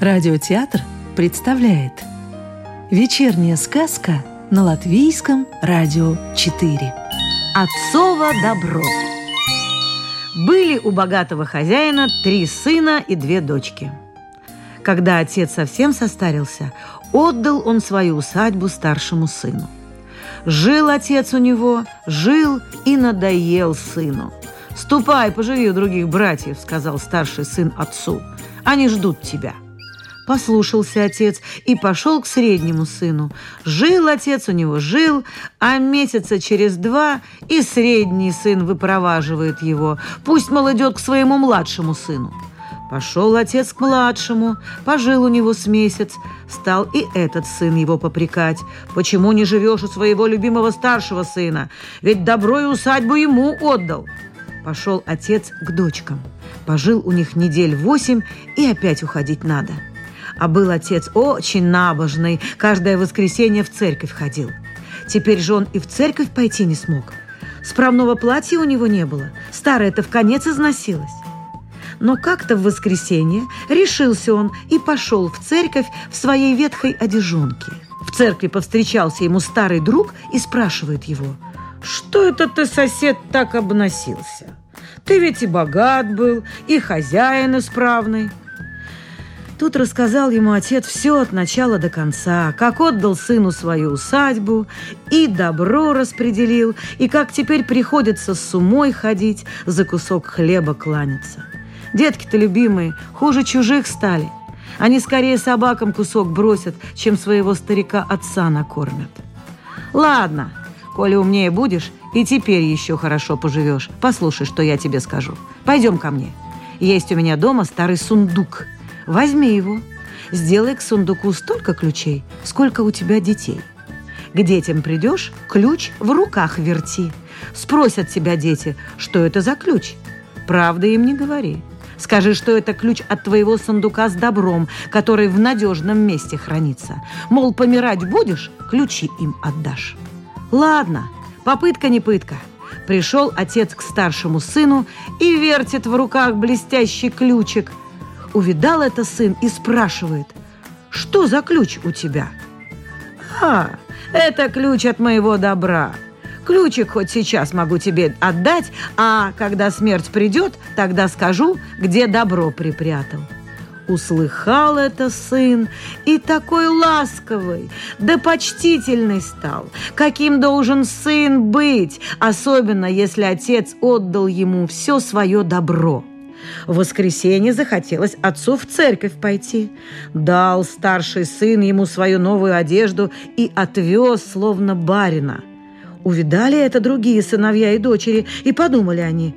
Радиотеатр представляет Вечерняя сказка на Латвийском радио 4 Отцово добро Были у богатого хозяина три сына и две дочки. Когда отец совсем состарился, отдал он свою усадьбу старшему сыну. Жил отец у него, жил и надоел сыну. «Ступай, поживи у других братьев», — сказал старший сын отцу. «Они ждут тебя». Послушался отец и пошел к среднему сыну. Жил отец у него, жил, а месяца через два и средний сын выпроваживает его. Пусть, мол, идет к своему младшему сыну. Пошел отец к младшему, пожил у него с месяц. Стал и этот сын его попрекать. «Почему не живешь у своего любимого старшего сына? Ведь добро и усадьбу ему отдал». Пошел отец к дочкам. Пожил у них недель восемь, и опять уходить надо. А был отец очень набожный, каждое воскресенье в церковь ходил. Теперь же он и в церковь пойти не смог. Справного платья у него не было, старое-то в конец износилось. Но как-то в воскресенье решился он и пошел в церковь в своей ветхой одежонке. В церкви повстречался ему старый друг и спрашивает его, «Что это ты, сосед, так обносился? Ты ведь и богат был, и хозяин исправный». Тут рассказал ему отец все от начала до конца, как отдал сыну свою усадьбу, и добро распределил, и как теперь приходится с умой ходить, за кусок хлеба кланяться. Детки-то любимые, хуже чужих стали. Они скорее собакам кусок бросят, чем своего старика отца накормят. Ладно, коли умнее будешь, и теперь еще хорошо поживешь. Послушай, что я тебе скажу. Пойдем ко мне. Есть у меня дома старый сундук – Возьми его, сделай к сундуку столько ключей, сколько у тебя детей. К детям придешь, ключ в руках верти. Спросят тебя дети, что это за ключ. Правда им не говори. Скажи, что это ключ от твоего сундука с добром, который в надежном месте хранится. Мол, помирать будешь, ключи им отдашь. Ладно, попытка не пытка. Пришел отец к старшему сыну и вертит в руках блестящий ключик – Увидал это сын и спрашивает, что за ключ у тебя? А, это ключ от моего добра. Ключик хоть сейчас могу тебе отдать, а когда смерть придет, тогда скажу, где добро припрятал. Услыхал это сын и такой ласковый, да почтительный стал, каким должен сын быть, особенно если отец отдал ему все свое добро. В воскресенье захотелось отцу в церковь пойти. Дал старший сын ему свою новую одежду и отвез, словно барина. Увидали это другие сыновья и дочери, и подумали они,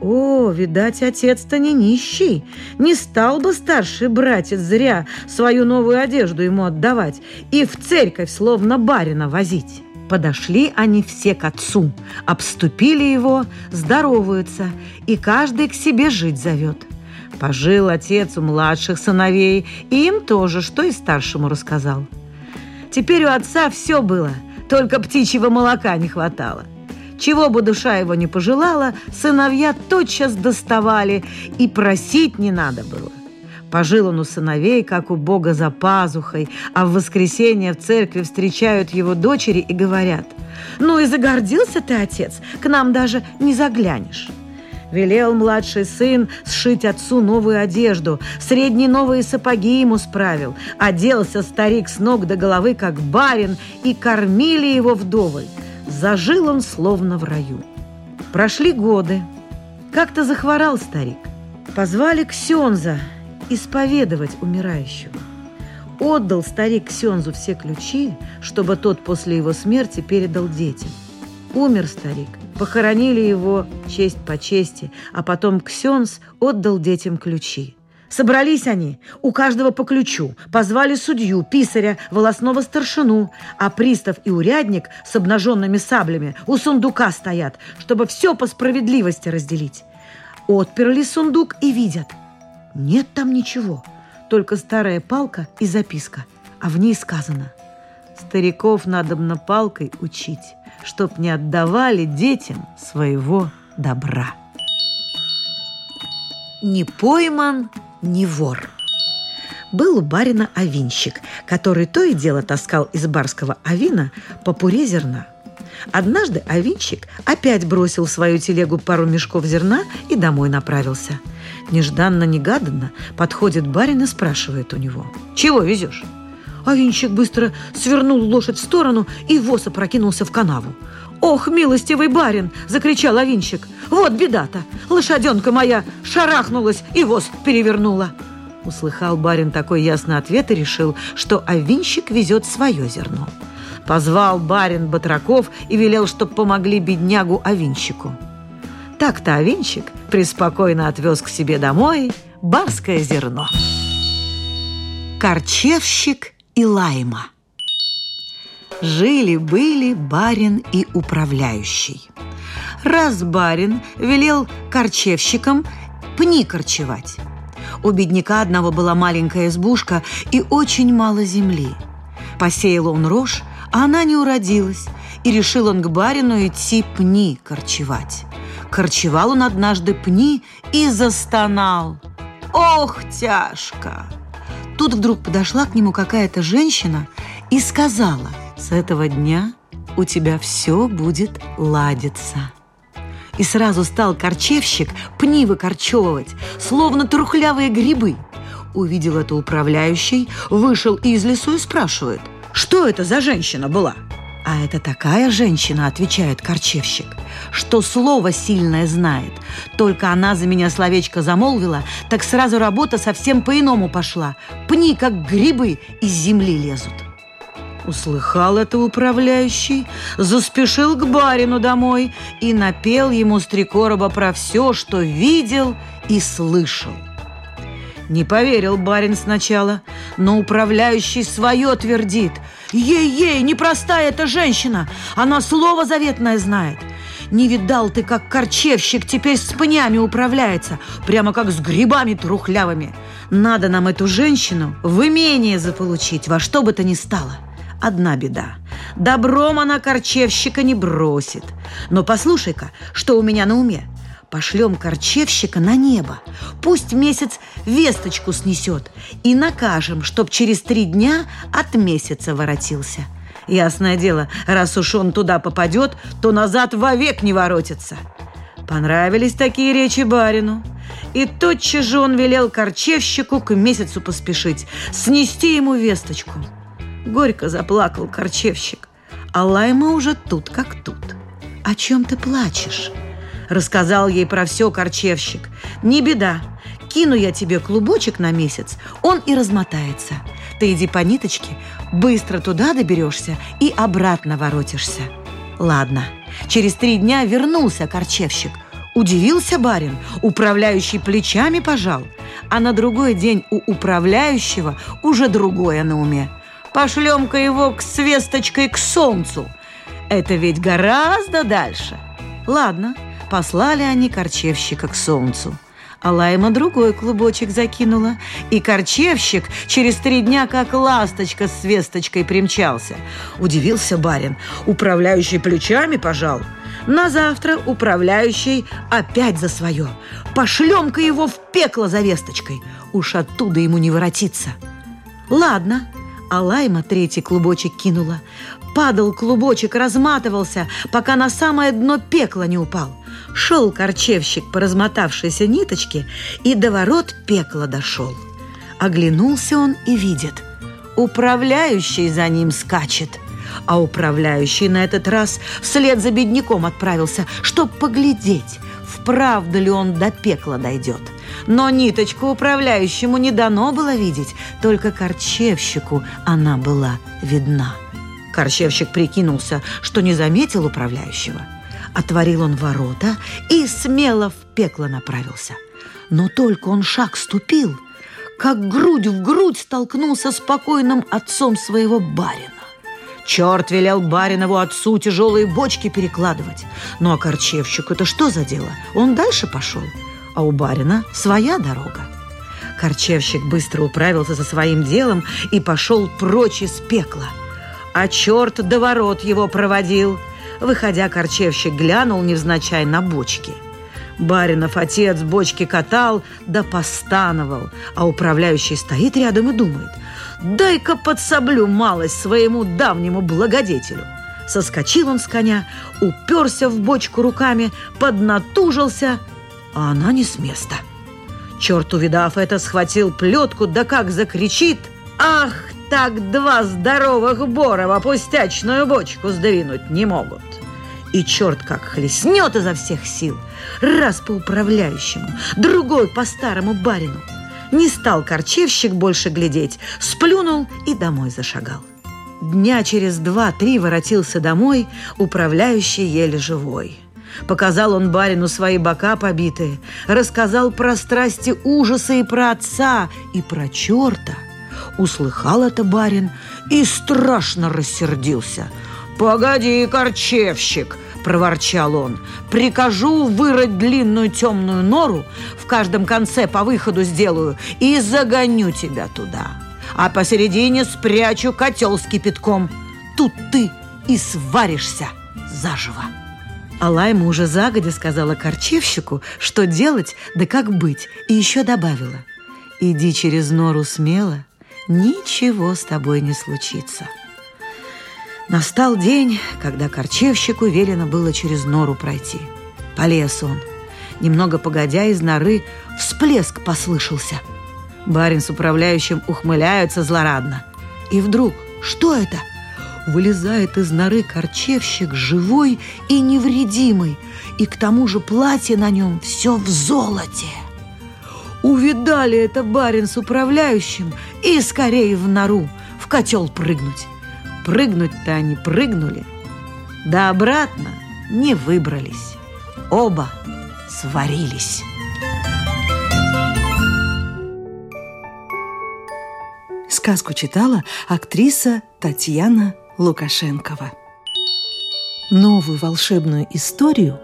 «О, видать, отец-то не нищий, не стал бы старший братец зря свою новую одежду ему отдавать и в церковь словно барина возить». Подошли они все к отцу, обступили его, здороваются, и каждый к себе жить зовет. Пожил отец у младших сыновей, и им тоже, что и старшему рассказал. Теперь у отца все было, только птичьего молока не хватало. Чего бы душа его не пожелала, сыновья тотчас доставали, и просить не надо было. Пожил он у сыновей, как у Бога за пазухой, а в воскресенье в церкви встречают его дочери и говорят, «Ну и загордился ты, отец, к нам даже не заглянешь». Велел младший сын сшить отцу новую одежду, средние новые сапоги ему справил. Оделся старик с ног до головы, как барин, и кормили его вдовой. Зажил он словно в раю. Прошли годы. Как-то захворал старик. Позвали Ксенза, исповедовать умирающего. Отдал старик Ксензу все ключи, чтобы тот после его смерти передал детям. Умер старик, похоронили его честь по чести, а потом Ксенз отдал детям ключи. Собрались они, у каждого по ключу, позвали судью, писаря, волосного старшину, а пристав и урядник с обнаженными саблями у сундука стоят, чтобы все по справедливости разделить. Отперли сундук и видят – нет там ничего, только старая палка и записка, а в ней сказано Стариков надобно палкой учить, чтоб не отдавали детям своего добра. Не пойман, не вор. Был у барина овинщик, который то и дело таскал из барского овина по пуре зерна. Однажды овинщик опять бросил в свою телегу пару мешков зерна и домой направился. Нежданно-негаданно подходит барин и спрашивает у него. «Чего везешь?» Овинщик быстро свернул лошадь в сторону, и воз опрокинулся в канаву. «Ох, милостивый барин!» – закричал овинщик. «Вот беда-то! Лошаденка моя шарахнулась и воз перевернула!» Услыхал барин такой ясный ответ и решил, что овинщик везет свое зерно. Позвал барин батраков и велел, чтоб помогли беднягу-овинщику. Так-то овинщик преспокойно отвез к себе домой барское зерно. Корчевщик и лайма Жили-были барин и управляющий. Раз барин велел корчевщикам пни корчевать. У бедняка одного была маленькая избушка и очень мало земли. Посеял он рожь, а она не уродилась, и решил он к барину идти пни корчевать. Корчевал он однажды пни и застонал. Ох, тяжко! Тут вдруг подошла к нему какая-то женщина и сказала, «С этого дня у тебя все будет ладиться». И сразу стал корчевщик пни выкорчевывать, словно трухлявые грибы. Увидел это управляющий, вышел из лесу и спрашивает, что это за женщина была? А это такая женщина, отвечает корчевщик, что слово сильное знает. Только она за меня словечко замолвила, так сразу работа совсем по-иному пошла. Пни, как грибы, из земли лезут. Услыхал это управляющий, заспешил к барину домой и напел ему с три короба про все, что видел и слышал. Не поверил барин сначала, но управляющий свое твердит. Ей-ей, непростая эта женщина, она слово заветное знает. Не видал ты, как корчевщик теперь с пнями управляется, прямо как с грибами трухлявыми. Надо нам эту женщину в имение заполучить, во что бы то ни стало. Одна беда. Добром она корчевщика не бросит. Но послушай-ка, что у меня на уме. Пошлем корчевщика на небо. Пусть месяц весточку снесет. И накажем, чтоб через три дня от месяца воротился. Ясное дело, раз уж он туда попадет, то назад вовек не воротится. Понравились такие речи барину. И тотчас же он велел корчевщику к месяцу поспешить, снести ему весточку. Горько заплакал корчевщик, а Лайма уже тут как тут. «О чем ты плачешь?» Рассказал ей про все корчевщик. «Не беда, кину я тебе клубочек на месяц, он и размотается. Ты иди по ниточке, быстро туда доберешься и обратно воротишься». Ладно, через три дня вернулся корчевщик. Удивился барин, управляющий плечами пожал, а на другой день у управляющего уже другое на уме. Пошлем-ка его к свесточкой к солнцу. Это ведь гораздо дальше. Ладно, Послали они корчевщика к солнцу. А Лайма другой клубочек закинула, и корчевщик через три дня как ласточка с весточкой примчался. Удивился барин, управляющий плечами пожал. На завтра управляющий опять за свое. Пошлем-ка его в пекло за весточкой. Уж оттуда ему не воротиться. Ладно, а Лайма третий клубочек кинула. Падал клубочек, разматывался, пока на самое дно пекла не упал. Шел корчевщик по размотавшейся ниточке и до ворот пекла дошел. Оглянулся он и видит. Управляющий за ним скачет. А управляющий на этот раз вслед за бедняком отправился, чтоб поглядеть, вправду ли он до пекла дойдет. Но ниточку управляющему не дано было видеть, только корчевщику она была видна. Корчевщик прикинулся, что не заметил управляющего. Отворил он ворота и смело в пекло направился. Но только он шаг ступил, как грудь в грудь столкнулся с покойным отцом своего барина. Черт велел баринову отцу тяжелые бочки перекладывать. Ну а корчевщику это что за дело? Он дальше пошел а у барина своя дорога. Корчевщик быстро управился со своим делом и пошел прочь из пекла. а черт до ворот его проводил. Выходя, корчевщик глянул невзначай на бочки. Баринов отец бочки катал, да постановал, а управляющий стоит рядом и думает, дай-ка подсоблю малость своему давнему благодетелю. Соскочил он с коня, уперся в бочку руками, поднатужился, а она не с места. Черт, увидав это, схватил плетку, да как закричит «Ах, так два здоровых борова пустячную бочку сдвинуть не могут!» И черт как хлестнет изо всех сил, раз по управляющему, другой по старому барину. Не стал корчевщик больше глядеть, сплюнул и домой зашагал. Дня через два-три воротился домой, управляющий еле живой. Показал он барину свои бока побитые, рассказал про страсти ужасы и про отца, и про черта. Услыхал это барин и страшно рассердился. «Погоди, корчевщик!» – проворчал он. «Прикажу вырыть длинную темную нору, в каждом конце по выходу сделаю и загоню тебя туда» а посередине спрячу котел с кипятком. Тут ты и сваришься заживо. Алайма уже загодя сказала корчевщику, что делать, да как быть, и еще добавила. «Иди через нору смело, ничего с тобой не случится». Настал день, когда корчевщику велено было через нору пройти. Полез он. Немного погодя, из норы всплеск послышался – Барин с управляющим ухмыляются злорадно. И вдруг, что это? Вылезает из норы корчевщик живой и невредимый, и к тому же платье на нем все в золоте. Увидали это барин с управляющим и скорее в нору, в котел прыгнуть. Прыгнуть-то они прыгнули, да обратно не выбрались. Оба сварились. Сказку читала актриса Татьяна Лукашенкова. Новую волшебную историю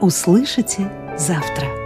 услышите завтра.